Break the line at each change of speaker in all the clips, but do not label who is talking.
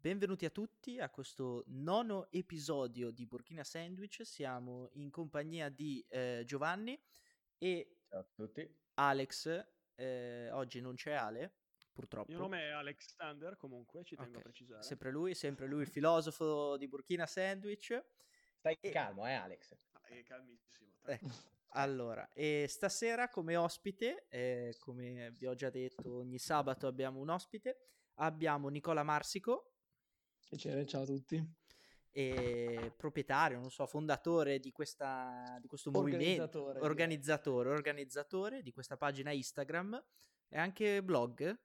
Benvenuti a tutti a questo nono episodio di Burkina Sandwich. Siamo in compagnia di eh, Giovanni e
Ciao a tutti.
Alex. Eh, oggi non c'è Ale, purtroppo.
Il mio nome è Alexander, comunque, ci tengo
Ok,
a precisare.
Sempre lui, sempre lui, il filosofo di Burkina Sandwich.
Stai
E-
calmo, eh Alex?
Ah, È calmissimo.
Ecco, allora, e stasera come ospite, eh, come vi ho già detto, ogni sabato abbiamo un ospite. Abbiamo Nicola Marsico,
Piacere, ciao a tutti.
e proprietario, non so, fondatore di, questa, di questo movimento,
Organizzatore,
organizzatore, di questa pagina Instagram e anche blog.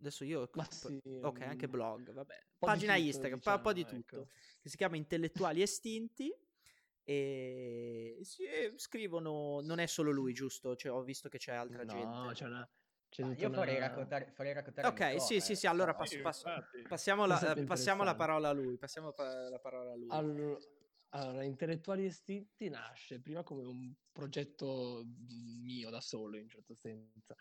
Adesso io...
Ma sì,
ok, anche blog, vabbè. Pagina
tutto,
Instagram, fa un po' di
diciamo,
tutto.
ecco.
Che si chiama Intellettuali Estinti e si scrivono... Non è solo lui, giusto? Cioè, ho visto che c'è altra
No,
gente.
c'è una... C'è
Ah,
tutta
io farei
una-
raccontare, farei raccontare
Ok,
Nicola,
sì, sì,
eh.
sì, allora passo-
Sì,
passo- passiamo, la, passiamo la parola a lui. Passiamo pa- la parola a lui.
Allora, allora, Intellettuali Estinti nasce prima come un progetto mio da solo, in un certo senso.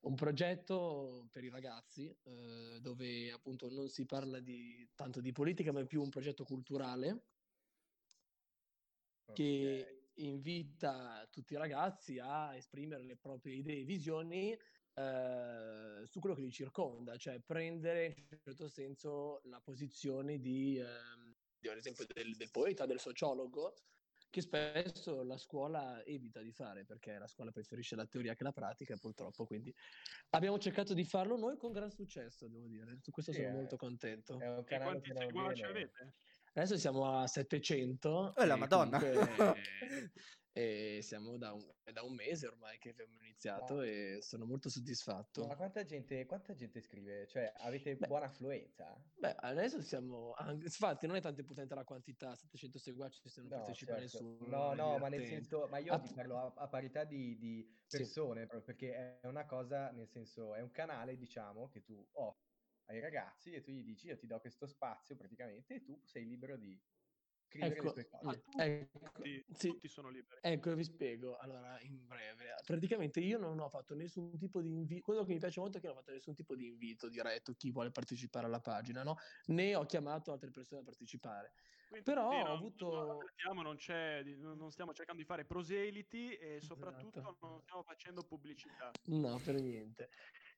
Un progetto per i ragazzi, eh, dove appunto non si parla di, tanto di politica, ma è più un progetto culturale
Ok.
che invita tutti i ragazzi a esprimere le proprie idee e visioni eh, su quello che li circonda, cioè prendere in un certo senso la posizione di, ehm, di, ad esempio, del, del poeta, del sociologo, che spesso la scuola evita di fare perché la scuola preferisce la teoria che la pratica, purtroppo. Quindi abbiamo cercato di farlo noi con gran successo, devo dire. Su questo
Sì,
sono
eh.
molto contento.
È
E quanti seguaci avete?
Adesso siamo a 700.
Oh, la
e
Madonna.
comunque, eh, e siamo da un, da un mese ormai che abbiamo iniziato
Ma-
e sono molto soddisfatto.
Ma quanta gente, quanta gente scrive? Cioè, avete
Beh.
buona affluenza?
Beh, adesso siamo... anche- Infatti non è tanto importante la quantità, 700 seguaci se non
No,
partecipa
certo.
nessuno.
No, no, ma nel senso, ma io
Ah,
ti parlo a, a parità di, di
Sì.
persone, proprio perché è una cosa, nel senso, è un canale, diciamo, che tu offri ai ragazzi e tu gli dici, io ti do questo spazio praticamente e tu sei libero di
Ecco, ah, ecco,
Tutti,
sì.
tutti sono liberi.
Ecco, vi spiego. Allora, in breve, praticamente io non ho fatto nessun tipo di invito. Quello che mi piace molto è che non ho fatto nessun tipo di invito diretto chi vuole partecipare alla pagina, no? Né ho chiamato altre persone a partecipare.
Quindi,
Però
sì,
ho
non-
avuto-
di- non non stiamo cercando di fare proseliti e soprattutto
Esatto.
non stiamo facendo pubblicità.
No, per niente.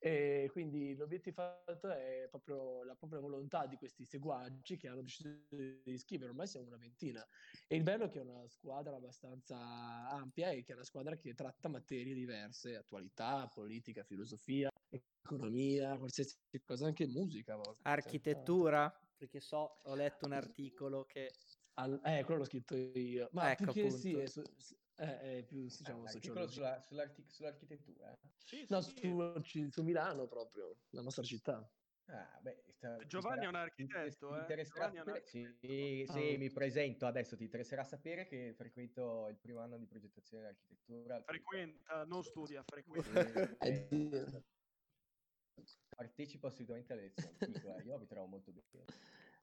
E quindi l'obiettivo fatto è proprio la propria volontà di questi seguaci che hanno deciso di iscrivere. Ormai siamo una ventina. E il bello è che è una squadra abbastanza ampia e che è una squadra che tratta materie diverse, attualità, politica, filosofia, economia, qualsiasi cosa, anche musica.
Architettura, perché so, ho letto un articolo che...
Al- eh, quello l'ho scritto io. Ma
Ecco,
più che sì,
appunto.
è, è più, diciamo,
Ah, l'articolo
sociologia.
sulla- sull'archi- sull'architettura?
Sì,
No,
sì.
su, su Milano proprio, la nostra città.
Ah, beh, sta-
Giovanni è un architetto,
ti
eh.
sapere- Sì,
Ah.
sì, mi presento adesso, ti interesserà sapere che frequento il primo anno di progettazione dell'architettura.
Frequenta, non studia, frequenta.
Eh,
Politecnico. Partecipo assolutamente alle lezioni, eh, io mi trovo molto bene.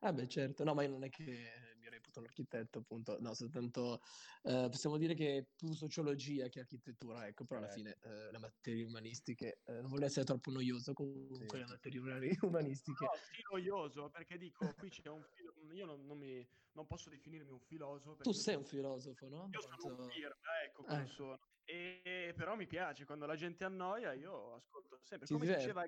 Ah beh certo, no ma io non è che mi reputo un architetto appunto, no soltanto eh, possiamo dire che è più sociologia che architettura, ecco, però alla
Eh.
fine eh, le materie umanistiche, eh, non voglio essere troppo noioso, comunque
Sì,
le materie umani- umanistiche,
No, sì, noioso, perché dico, qui c'è un filo, io non, non mi, non posso definirmi un filosofo.
tu sei un filosofo, no?
Io sono un firma, ecco
Eh.
sono. E, però mi piace, quando la gente annoia io ascolto sempre. Come diceva,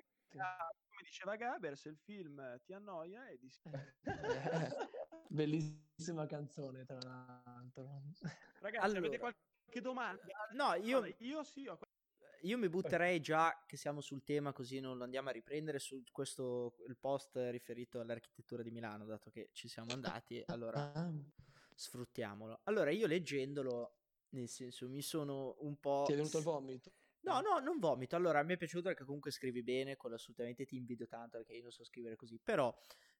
diceva Gaber, se il film ti annoia e dis-
Bellissima canzone tra l'altro.
Ragazzi,
Allora.
avete qualche domanda?
No, io,
Allora, io sì, ho
io mi butterei già che siamo sul tema così non lo andiamo a riprendere su questo il post riferito all'architettura di Milano, dato che ci siamo andati, allora sfruttiamolo. Allora io leggendolo, nel senso mi sono un po'...
ti è venuto il vomito?
No, no, non vomito. Allora, a me è piaciuto perché comunque scrivi bene, quello assolutamente ti invidio tanto perché io non so scrivere così, però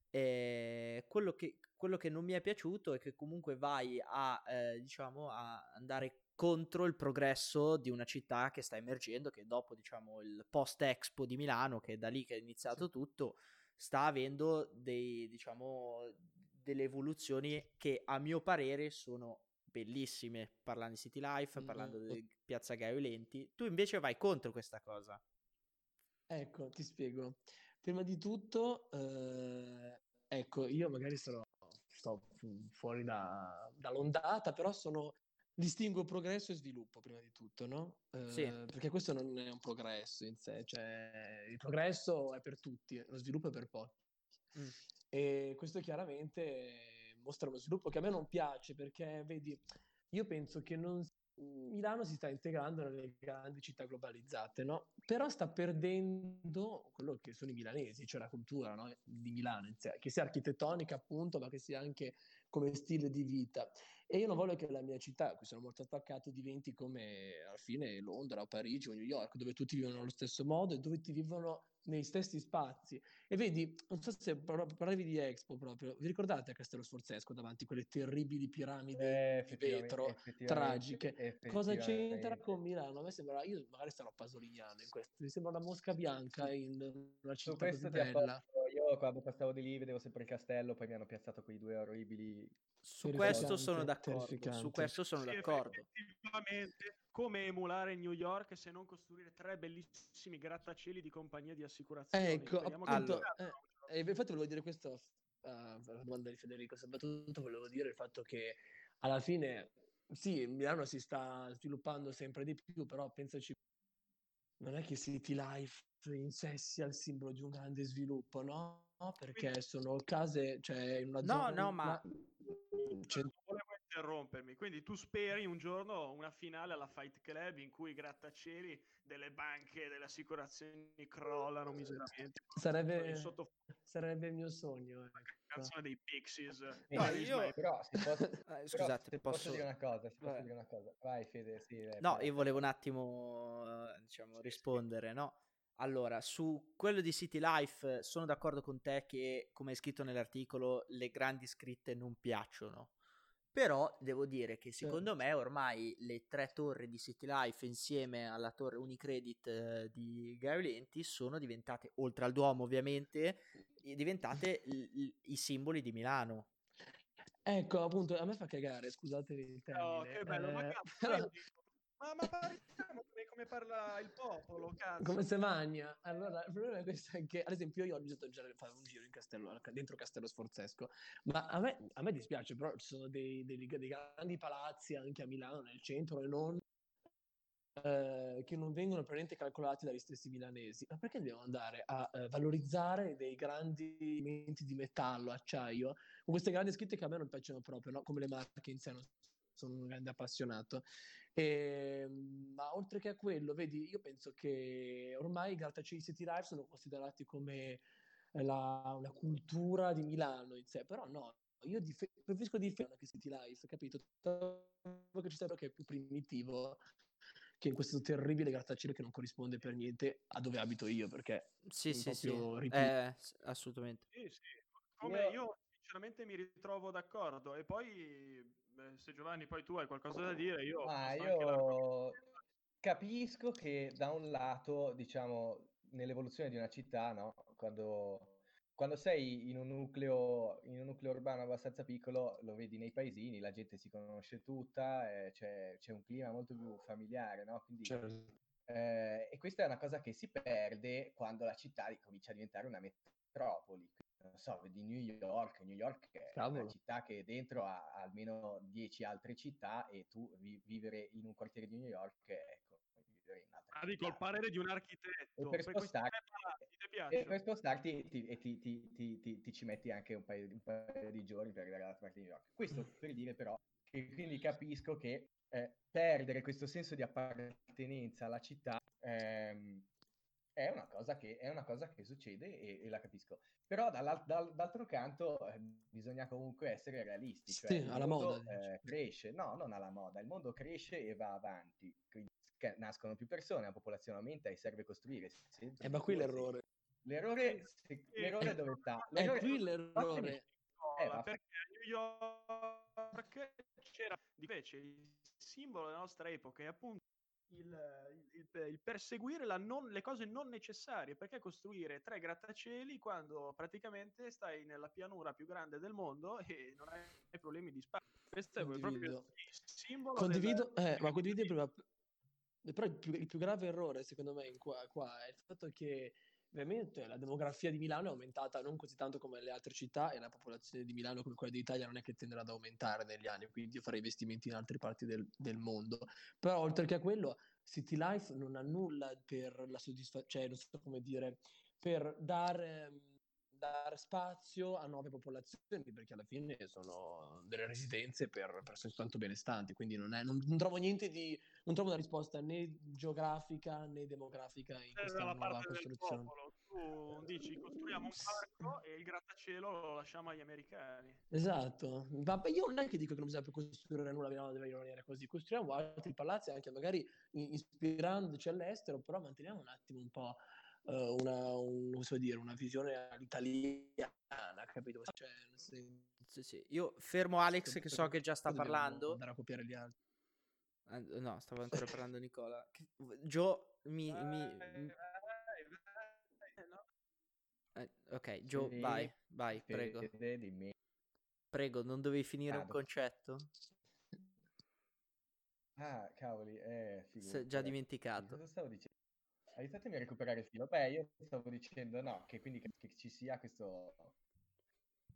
eh, quello, che, quello che non mi è piaciuto è che comunque vai a, eh, diciamo, a andare contro il progresso di una città che sta emergendo, che dopo, diciamo, il post-expo di Milano, che è da lì che è iniziato
Sì.
tutto, sta avendo dei, diciamo, delle evoluzioni che a mio parere sono bellissime, parlando di City Life, parlando
mm.
di Piazza Gaio Lenti. Tu invece vai contro questa cosa.
Ecco, ti spiego. Prima di tutto, eh, ecco, io magari sarò, sto fu- fuori da- dall'ondata, però sono, distingo progresso e sviluppo prima di tutto, no?
Sì.
Eh, perché questo non è un progresso in sé, cioè il progresso è per tutti, lo sviluppo è per pochi.
Mm.
E questo chiaramente mostra uno sviluppo che a me non piace perché, vedi, io penso che non, Milano si sta integrando nelle grandi città globalizzate, no? Però sta perdendo quello che sono i milanesi, cioè la cultura no? di Milano, che sia architettonica appunto, ma che sia anche come stile di vita. E io non voglio che la mia città, a cui sono molto attaccato, diventi come alla fine Londra o Parigi o New York, dove tutti vivono allo stesso modo e dove tutti vivono nei stessi spazi. E vedi, non so se par- parlavi di Expo proprio, vi ricordate a Castello Sforzesco davanti a quelle terribili piramidi
Eh,
di vetro
effettivamente-
tragiche? Cosa c'entra con Milano? A me sembra, io magari sarò pasoliniano in questo, mi sembra una mosca bianca in una città così bella.
Io quando passavo di lì vedevo sempre il castello, poi mi hanno piazzato quei due orribili.
Su questo sono d'accordo. Su questo sono
Sì,
d'accordo.
effettivamente, come emulare New York se non costruire tre bellissimi grattacieli di compagnie di assicurazioni?
Ecco,
Speriamo che
appunto,
non
eh, e infatti volevo dire questo alla domanda di Federico, soprattutto volevo dire il fatto che alla fine, sì, Milano si sta sviluppando sempre di più, però pensaci, non è che City Life in sé sia il simbolo di un grande sviluppo, no? Perché sono case, cioè in una
No,
zona...
no, ma-
c'è-
Non volevo interrompermi, quindi tu speri un giorno una finale alla Fight Club in cui i grattacieli delle banche, delle assicurazioni crollano miseramente.
Sarebbe,
sotto
sarebbe il mio sogno. ecco.
canzone dei Pixies.
Eh,
No, io-
Però se posso,
Eh,
però
scusate,
se
posso...
posso dire una cosa, se posso dire una cosa. Vai Fede, sì. eh,
No,
vai.
io volevo un attimo, eh, diciamo, rispondere, no? Allora, su quello di City Life sono d'accordo con te che, come è scritto nell'articolo, le grandi scritte non piacciono. Però devo dire che secondo me ormai le tre torri di City Life insieme alla torre Unicredit eh, di Gary Lenti sono diventate, oltre al Duomo ovviamente, i- diventate il- i simboli di Milano.
Ecco, appunto, a me fa cagare, scusate il termine.
Oh, che bello, ma
eh,
cazzo,
però-
ma, ma parliamo come, parla il popolo, cazzo.
come se magna. Allora, il problema è questo è che, ad esempio, io iniziato a girare- fare un giro in castello, dentro Castello Sforzesco, ma a me, a me dispiace, però ci sono dei, dei- dei grandi palazzi anche a Milano, nel centro e non, eh, che non vengono praticamente calcolati dagli stessi milanesi. Ma perché dobbiamo andare a eh, valorizzare dei grandi elementi di metallo, acciaio, con queste grandi scritte che a me non piacciono proprio, no? come le marche in sé, non sono un grande appassionato. E, ma oltre che a quello, vedi, io penso che ormai i grattacieli City Life sono considerati come eh, la, la cultura di Milano in sé, però no, io dif- preferisco difendere che City Life, capito? Trovo che ci sia che è più primitivo che in questo terribile grattacielo che non corrisponde per niente a dove abito io, perché
Sì,
Un
sì,
po'
sì,
ripi-
eh, assolutamente.
Sì, sì. Come
Io-
io sinceramente mi ritrovo d'accordo. E poi, beh, se Giovanni poi tu hai qualcosa da dire, io
Ma io capisco che da un lato, diciamo, nell'evoluzione di una città, no? Quando, quando sei in un nucleo, in un nucleo urbano abbastanza piccolo, lo vedi nei paesini, la gente si conosce tutta, eh, c'è, c'è un clima molto più familiare, no? Quindi, eh, e questa è una cosa che si perde quando la città comincia a diventare una metropoli. Non so, vedi New York, New York è una
Cavolo.
città che dentro ha almeno 10 altre città e tu vi- vivere in un quartiere di New York è come vivere in un'altra
Ah, dico il parere di un architetto.
E per spostarti- E per spostarti ti, e ti, ti- ti- ti- ti ci metti anche un paio, un paio di giorni per arrivare dall'altra parte di New York. Questo per dire però che quindi capisco che eh, perdere questo senso di appartenenza alla città ehm, è, una cosa che, è una cosa che succede e, e la capisco. Però dal- d'altro canto eh, bisogna comunque essere realisti. Cioè
Sì,
il
alla
mondo,
moda,
eh, cresce, no, non alla moda, il mondo cresce e va avanti. Quindi nascono più persone, la popolazione aumenta e serve costruire. sempre
Eh, ma qui
e
l'errore.
L'errore, se- l'errore dove sta?
È
L'errore-
qui l'errore.
Eh, ma-
perché a New York c'era invece il simbolo della nostra epoca è appunto il, il- il perseguire la non- le cose non necessarie perché costruire tre grattacieli quando praticamente stai nella pianura più grande del mondo e non hai problemi di spazio questo è proprio
Condivido.
il simbolo
Condivido,
del-
eh, ma condivido prima- Però il più, il più grave errore, secondo me, in qua, qua è il fatto che ovviamente la demografia di Milano è aumentata non così tanto come le altre città e la popolazione di Milano come quella d'Italia non è che tenderà ad aumentare negli anni, quindi io farei investimenti in altre parti del, del mondo. Però oltre che a quello, City Life non ha nulla per la soddisfazione, cioè non so come dire, per dare dare spazio a nuove popolazioni, perché alla fine sono delle residenze per persone soltanto benestanti, quindi non, è, non, non, trovo niente di, non trovo una risposta né geografica né demografica in questa nuova
parte
costruzione.
Tu dici costruiamo un parco e il grattacielo lo lasciamo agli americani.
Esatto, Vabbè, io non è che dico che non bisogna più costruire nulla, Milano deve rimanere così, costruiamo altri palazzi anche magari ispirandoci all'estero, però manteniamo un attimo un po' uh, una, un, so dire, una visione all'italiana, capito? Cioè,
sì, sì. Io fermo Alex che so che già sta parlando.
Andare a copiare gli altri.
Uh, no, stavo ancora parlando Nicola. Joe mi... mi, mi... Eh, ok, Joe, sì, vai, vai, prego. Prego, non dovevi finire ah, un concetto?
Ah, cavoli, eh,
figurati. già dimenticato.
Cosa stavo dicendo? aiutatemi a recuperare il filo. Beh, io stavo dicendo no, che quindi che, che ci sia questo,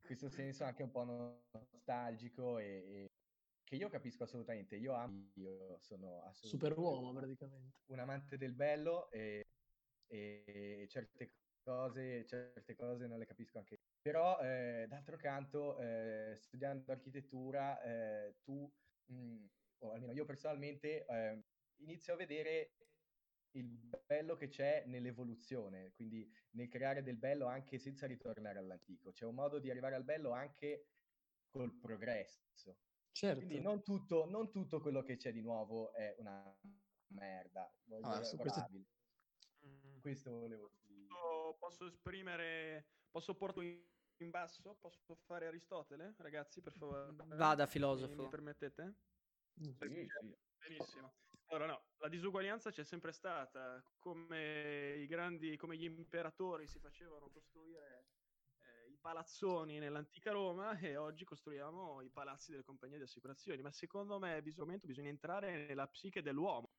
questo senso anche un po' nostalgico e, e, che io capisco assolutamente. Io amo, io sono assolutamente
super uomo praticamente
un amante del bello e, e certe cose, certe cose non le capisco anche. Però eh, d'altro canto, eh, studiando architettura, eh, tu, mh, mm, o almeno io personalmente, eh, inizio a vedere il bello che c'è nell'evoluzione, quindi nel creare del bello anche senza ritornare all'antico. C'è un modo di arrivare al bello anche col progresso.
Certo.
Quindi non tutto, non tutto quello che c'è di nuovo è una merda. Ah, su questo... Mm. questo volevo dire.
Posso esprimere, posso portare in basso? Posso fare Aristotele, ragazzi, per favore?
Vada, filosofo.
Mi, permettete?
Sì, sì.
Benissimo. Allora, no, la disuguaglianza c'è sempre stata, come i grandi, come gli imperatori si facevano costruire palazzoni nell'antica Roma e oggi costruiamo i palazzi delle compagnie di assicurazioni, ma secondo me bisogna, bisogna entrare nella psiche dell'uomo,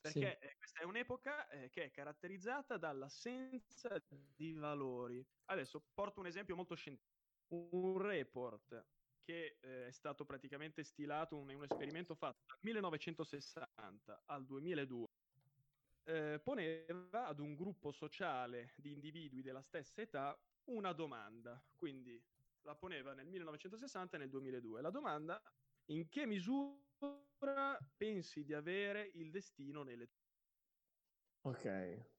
perché sì. Eh, questa è un'epoca eh, che è caratterizzata dall'assenza di valori. Adesso porto un esempio molto scientifico. Un report che eh, è stato praticamente stilato un, un, esperimento fatto dal 1960 al 2002, eh, poneva ad un gruppo sociale di individui della stessa età una domanda, quindi la poneva nel 1960 e nel 2002. La domanda, in che misura pensi di avere il destino nelle tue
Ok.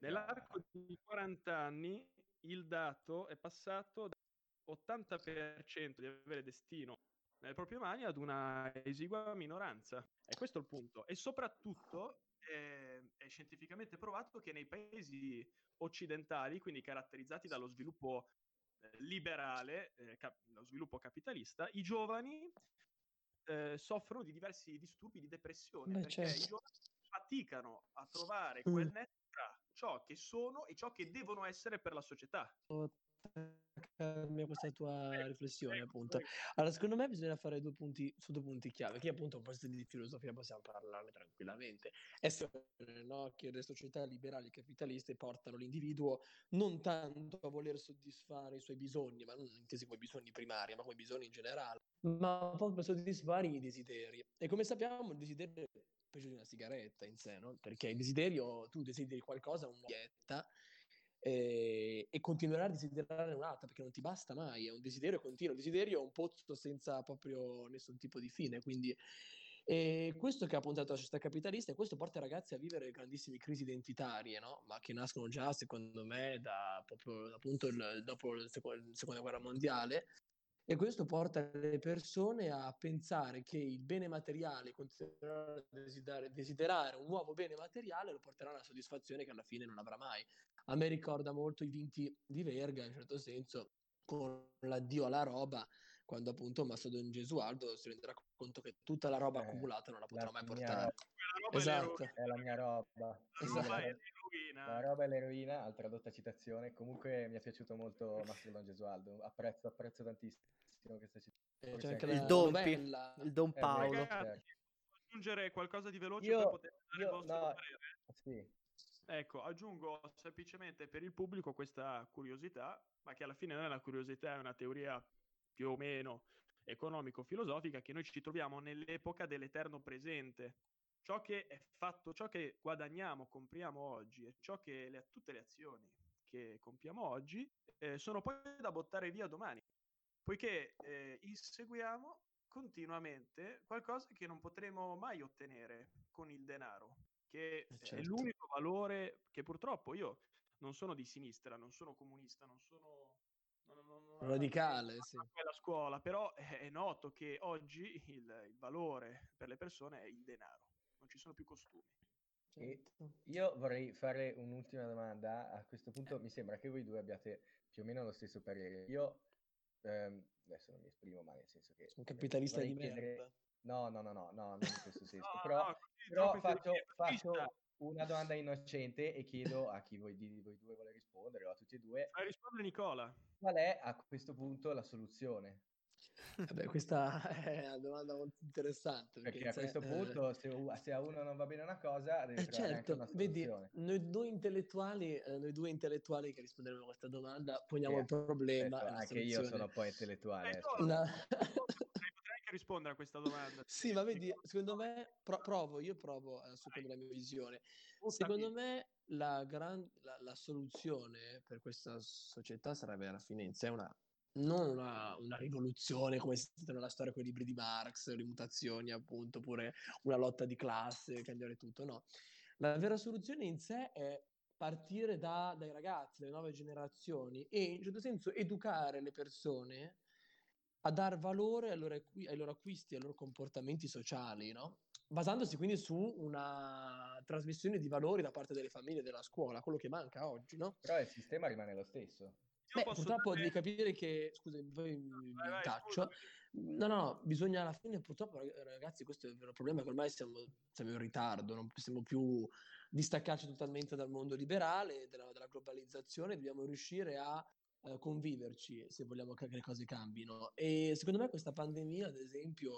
Nell'arco di 40 anni il dato è passato 80% di avere destino nelle proprie mani ad una esigua minoranza. E questo è il punto. E soprattutto è, è scientificamente provato che nei paesi occidentali, quindi caratterizzati dallo sviluppo eh, liberale, eh, cap- lo sviluppo capitalista, i giovani eh, soffrono di diversi disturbi di depressione Beh, perché certo. i giovani faticano a trovare quel mm. netto tra ciò che sono e ciò che devono essere per la società
questa tua riflessione, appunto. Allora, secondo me bisogna fare due punti su due punti chiave, che appunto un po' di filosofia possiamo parlarne tranquillamente. Essere no, che le società liberali capitaliste portano l'individuo non tanto a voler soddisfare i suoi bisogni, ma non intesi come bisogni primari, ma come bisogni in generale, ma proprio per soddisfare i desideri. E come sappiamo, il desiderio è peggio di una sigaretta in sé, no? Perché il desiderio, tu desideri qualcosa, una dieta, eh, e continuerai a desiderare un'altra perché non ti basta mai, è un desiderio continuo, il desiderio è un pozzo senza proprio nessun tipo di fine, quindi e questo che ha puntato la società capitalista e questo porta i ragazzi a vivere grandissime crisi identitarie, no? ma che nascono già secondo me da, proprio appunto il, dopo la seconda guerra mondiale e questo porta le persone a pensare che il bene materiale, continuare a desiderare, desiderare, un nuovo bene materiale, lo porterà a una soddisfazione che alla fine non avrà mai. A me ricorda molto i vinti di Verga, in un certo senso, con l'addio alla roba, quando appunto Mastro Don Gesualdo si renderà conto che tutta la roba eh, accumulata non la potrà la mai portare.
Esatto. È la mia roba. Esatto. La roba è l'eroina, al tradotta citazione. Comunque mi è piaciuto molto Mastro Don Gesualdo. Apprezzo, apprezzo tantissimo questa
citazione. Eh, anche il Don, il Don eh, Paolo.
Eh, ragazzi, aggiungere qualcosa di veloce io, per poter dare
io, il vostro no, parere? Sì.
Ecco, aggiungo semplicemente per il pubblico questa curiosità, ma che alla fine non è una curiosità, è una teoria più o meno economico-filosofica, che noi ci troviamo nell'epoca dell'eterno presente. Ciò che è fatto, ciò che guadagniamo, compriamo oggi e ciò che le, tutte le azioni che compiamo oggi eh, sono poi da buttare via domani, poiché eh, inseguiamo continuamente qualcosa che non potremo mai ottenere con il denaro, che
Eh, certo.
è l'unico valore che purtroppo io non sono di sinistra, non sono comunista, non sono non- non-
Radicale, sì.
quella scuola, però è, noto che oggi il, il valore per le persone è il denaro, non ci sono più costumi.
Certo.
io vorrei fare un'ultima domanda. A questo punto mi sembra che voi due abbiate più o meno lo stesso parere. Io ehm, adesso non mi esprimo, ma nel senso che
Un
eh,
capitalista di
chiedere-
merda.
No, no, no, no, no, non in questo senso.
No,
Però,
no,
però faccio, faccio una domanda innocente e chiedo a chi voi di voi due vuole rispondere, o a tutti e due,
Fai rispondere Nicola.
qual è a questo punto la soluzione?
Vabbè, questa è una domanda molto interessante.
Perché a
se-
questo
eh,
punto, se, se a uno non va bene una cosa, deve
eh,
trovare anche
certo,
una
vedi,
soluzione.
noi due intellettuali, eh, noi due intellettuali che risponderemo a questa domanda, poniamo
Sì,
il problema e la
anche io
soluzione.
sono poi intellettuale.
Eh,
eh,
no,
scusa.
No.
Potrei, potrei anche rispondere a questa domanda.
Sì, ma vedi, secondo me, pro- provo, io provo a supprimere la mia visione. Secondo me la, gran- la, la soluzione per questa società sarebbe alla fine in sé una, non una, una rivoluzione come è stata nella storia con i libri di Marx, le mutazioni appunto, oppure una lotta di classe, cambiare tutto, no. La vera soluzione in sé è partire da- dai ragazzi, dalle nuove generazioni e in certo senso educare le persone a dar valore ai loro, ai loro acquisti, ai loro comportamenti sociali, no? Basandosi quindi su una trasmissione di valori da parte delle famiglie e della scuola, quello che manca oggi, no?
Però il sistema rimane lo stesso.
Beh, purtroppo
dare-
devi capire che, scusami, poi mi
Vai,
taccio. No, no, no, bisogna alla fine, purtroppo, rag- ragazzi, questo è il vero problema, che ormai siamo, siamo in ritardo, non possiamo più distaccarci totalmente dal mondo liberale, della, della globalizzazione, dobbiamo riuscire a eh, conviverci se vogliamo che le cose cambino. E secondo me questa pandemia, ad esempio,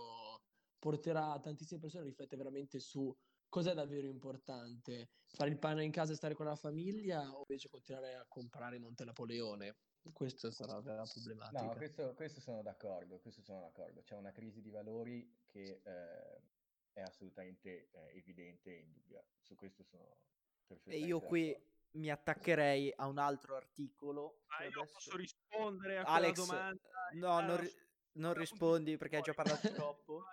porterà tantissime persone a riflettere veramente su cos'è davvero importante, fare il pane in casa e stare con la famiglia o invece continuare a comprare Monte Napoleone. Questa sarà la problematica.
No, questo, questo sono d'accordo, questo sono d'accordo. C'è una crisi di valori che eh, è assolutamente eh, evidente e indubbia. Su questo sono
E
perfettamente
io qui. Mi attaccherei a un altro articolo.
Ma
che
io
adesso-
posso rispondere a quella
Alex,
domanda?
no,
Eh,
non, ri- non rispondi perché hai già parlato troppo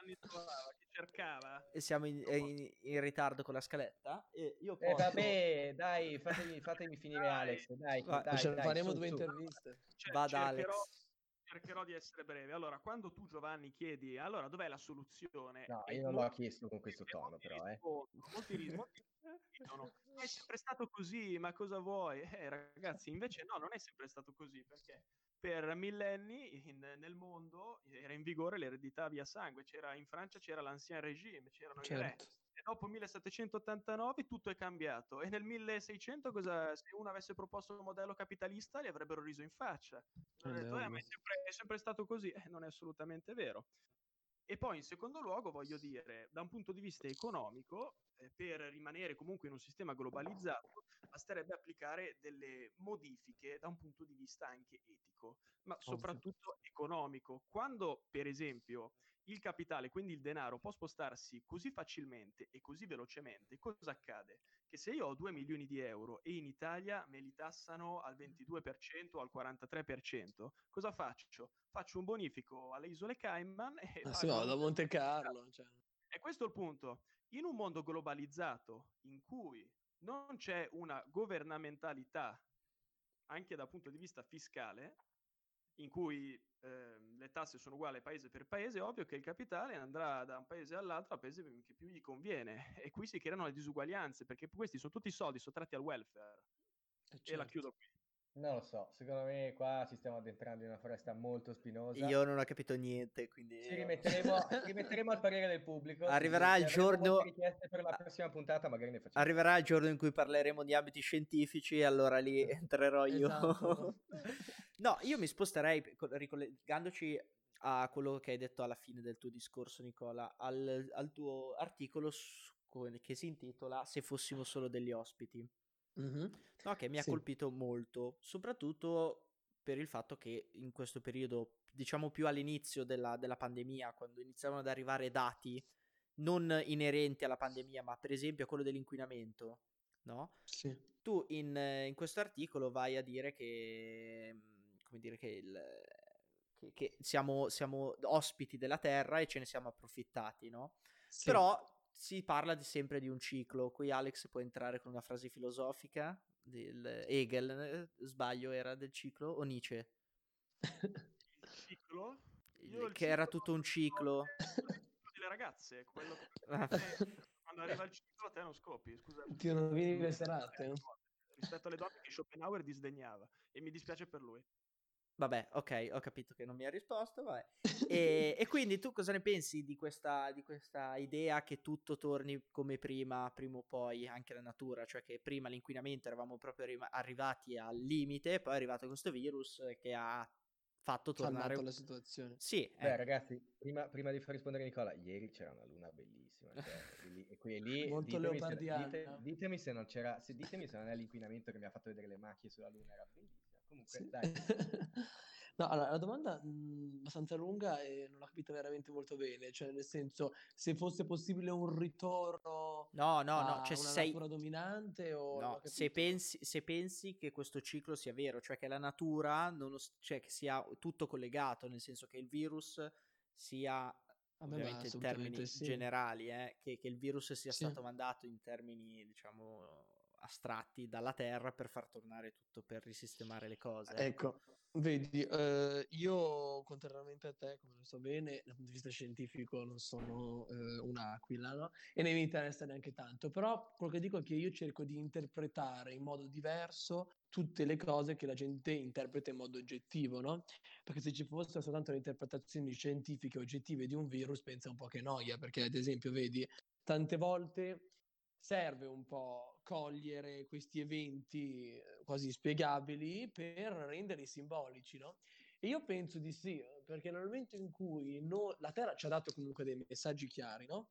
cercava.
e siamo in, in- in ritardo con la scaletta. E io
Eh,
posso...
vabbè, dai, fatemi, fatemi finire
Dai.
Alex, dai,
Vai.
dai, dai,
faremo
su,
due
su.
interviste.
Cioè,
Vada,
cercherò,
Alex.
cercherò di essere breve. Allora, quando tu, Giovanni, chiedi allora dov'è la soluzione?
No, io non l'ho chiesto con questo tono, però, eh.
molti molti dicono, è sempre stato così, ma cosa vuoi? Eh, ragazzi, invece no, non è sempre stato così, perché per millenni in- nel mondo era in vigore l'eredità via sangue, c'era, in Francia c'era l'ancien régime, c'erano i re,
Certo.
e dopo 1789 tutto è cambiato e nel 1600 cosa, se uno avesse proposto un modello capitalista gli avrebbero riso in faccia.
Eh,
detto, "Eh, è sempre, è sempre stato così, Eh, non è assolutamente vero. E poi in secondo luogo voglio dire, da un punto di vista economico, eh, per rimanere comunque in un sistema globalizzato, basterebbe applicare delle modifiche da un punto di vista anche etico, ma soprattutto economico. Quando, per esempio, il capitale, quindi il denaro, può spostarsi così facilmente e così velocemente, cosa accade? Che se io ho 2 milioni di euro e in Italia me li tassano al 22% o al 43%, cosa faccio? Faccio un bonifico alle isole Cayman e
Ah, sì, no, da Monte Carlo. Cioè.
e questo è il punto. In un mondo globalizzato in cui non c'è una governamentalità, anche dal punto di vista fiscale, in cui ehm, le tasse sono uguali paese per paese, è ovvio che il capitale andrà da un paese all'altro al paese che più gli conviene. E qui si creano le disuguaglianze, perché questi sono tutti soldi sottratti al welfare.
Eh,
E la
certo.
chiudo qui.
Non lo so, secondo me qua ci stiamo addentrando in una foresta molto spinosa.
Io non ho capito niente, quindi...
Ci rimetteremo, ci rimetteremo al parere del pubblico.
Arriverà il giorno-
per la prossima puntata, magari ne facciamo.
Arriverà il giorno in cui parleremo di ambiti scientifici e allora lì entrerò io.
Esatto.
no, io mi sposterei, co- ricollegandoci a quello che hai detto alla fine del tuo discorso, Nicola, al, al tuo articolo su- che si intitola Se fossimo solo degli ospiti. Mm-hmm. No, che mi ha sì. colpito molto, soprattutto per il fatto che in questo periodo, diciamo più all'inizio della, della pandemia, quando iniziavano ad arrivare dati non inerenti alla pandemia, ma per esempio a quello dell'inquinamento, no?
Sì.
Tu in, in questo articolo vai a dire che, come dire, che, il, che, che siamo, siamo, ospiti della Terra e ce ne siamo approfittati, no? Sì. Però si parla di, sempre di un ciclo. Qui Alex può entrare con una frase filosofica del Hegel, eh, sbaglio, era del ciclo o Nietzsche?
Il ciclo?
Io che era tutto un ciclo.
delle ragazze, quello che... Ah. quando arriva il ciclo a te non scopi, scusa.
Ti rovini le serate.
Rispetto alle donne che Schopenhauer disdegnava e mi dispiace per lui.
Vabbè, ok, ho capito che non mi ha risposto. E, e, quindi tu cosa ne pensi di questa, di questa, idea che tutto torni come prima, prima o poi, anche la natura? Cioè che prima l'inquinamento eravamo proprio arri- arrivati al limite, poi è arrivato questo virus che ha fatto tornare
la situazione.
Sì,
Beh, eh. ragazzi, prima, prima, di far rispondere Nicola, ieri c'era una luna bellissima. Cioè, lì, e qui lì
molto ditemi se, dite,
ditemi se non c'era, se, ditemi se non è l'inquinamento che mi ha fatto vedere le macchie sulla luna, era bellissima. Comunque, sì. dai.
No, allora, la domanda è mhmm, abbastanza lunga e non l'ho capita veramente molto bene, cioè nel senso se fosse possibile un ritorno
no, no,
no,
cioè
una
sei...
natura dominante o...
No, se pensi, se pensi che questo ciclo sia vero, cioè che la natura, non, cioè che sia tutto collegato, nel senso che il virus sia ovviamente in termini sì. generali, eh, che, che, il virus sia sì. stato mandato in termini, diciamo, astratti dalla Terra per far tornare tutto, per risistemare le cose.
Ecco, Vedi, eh, io contrariamente a te, come lo so bene, dal punto di vista scientifico non sono eh, un'aquila, no? E non mi interessa neanche tanto, però quello che dico è che io cerco di interpretare in modo diverso tutte le cose che la gente interpreta in modo oggettivo, no? Perché se ci fossero soltanto le interpretazioni scientifiche oggettive di un virus, pensa un po' che noia, perché ad esempio, vedi, tante volte serve un po' cogliere questi eventi eh, quasi spiegabili per renderli simbolici, no? E io penso di sì, perché nel momento in cui no, la Terra ci ha dato comunque dei messaggi chiari, no?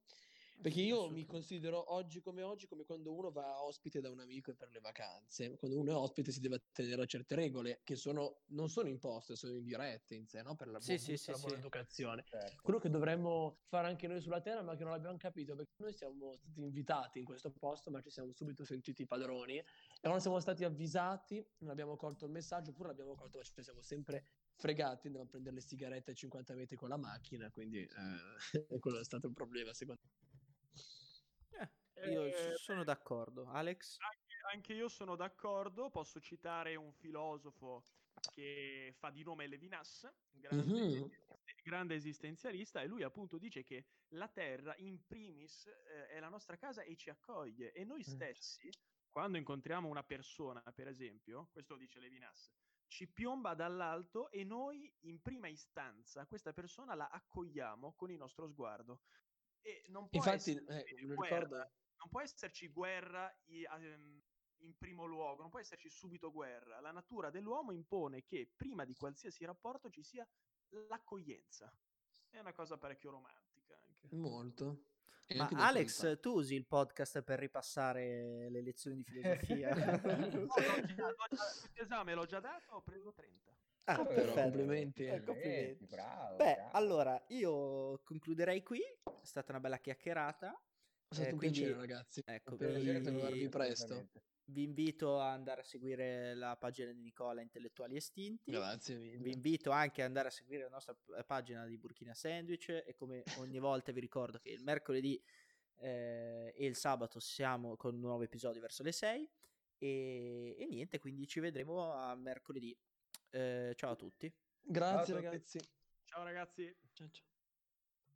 Perché io mi considero oggi come oggi come quando uno va ospite da un amico per le vacanze. Quando uno è ospite si deve tenere a certe regole che sono, non sono imposte, sono indirette in sé, no? Per la,
sì,
buona,
sì,
la
sì,
buona educazione. Certo. Quello che dovremmo fare anche noi sulla Terra, ma che non abbiamo capito, perché noi siamo stati invitati in questo posto, ma ci siamo subito sentiti padroni. E quando siamo stati avvisati, non abbiamo colto il messaggio, oppure l'abbiamo colto, ma ci siamo sempre fregati, andiamo a prendere le sigarette a 50 metri con la macchina, quindi eh, quello è stato il problema secondo me.
Io eh, sono d'accordo. Alex?
Anche, anche, io sono d'accordo. Posso citare un filosofo che fa di nome Levinas, grande, mm-hmm. grande esistenzialista, e lui appunto dice che la Terra in primis eh, è la nostra casa e ci accoglie. E noi mm. stessi, quando incontriamo una persona, per esempio, questo dice Levinas, ci piomba dall'alto e noi in prima istanza questa persona la accogliamo con il nostro sguardo. E non può
Infatti, eh, lo ricordo
non può esserci guerra ehm, in primo luogo, non può esserci subito guerra. La natura dell'uomo impone che prima di qualsiasi rapporto ci sia l'accoglienza. È una cosa parecchio romantica anche.
Molto.
E Ma Alex, tu usi il podcast per ripassare le lezioni di filosofia?
no, questo esame l'ho già dato, ho preso 30.
Ah, ah
complimenti.
Eh, complimenti.
bravo,
Beh,
bravo.
allora io concluderei qui. È stata una bella chiacchierata.
È stato eh, un quindi, piacere, ragazzi.
Ecco,
vi, presto.
Vi invito ad andare a seguire la pagina di Nicola Intellettuali Estinti.
Grazie mille.
Vi invito anche ad andare a seguire la nostra pagina di Burkina Sandwich e come ogni volta vi ricordo che il mercoledì eh, e il sabato siamo con un nuovo episodio verso le 6 e, e niente, quindi ci vedremo a mercoledì. Eh, ciao a tutti.
Grazie ciao a tutti. ragazzi.
Ciao ragazzi.
Ciao ciao.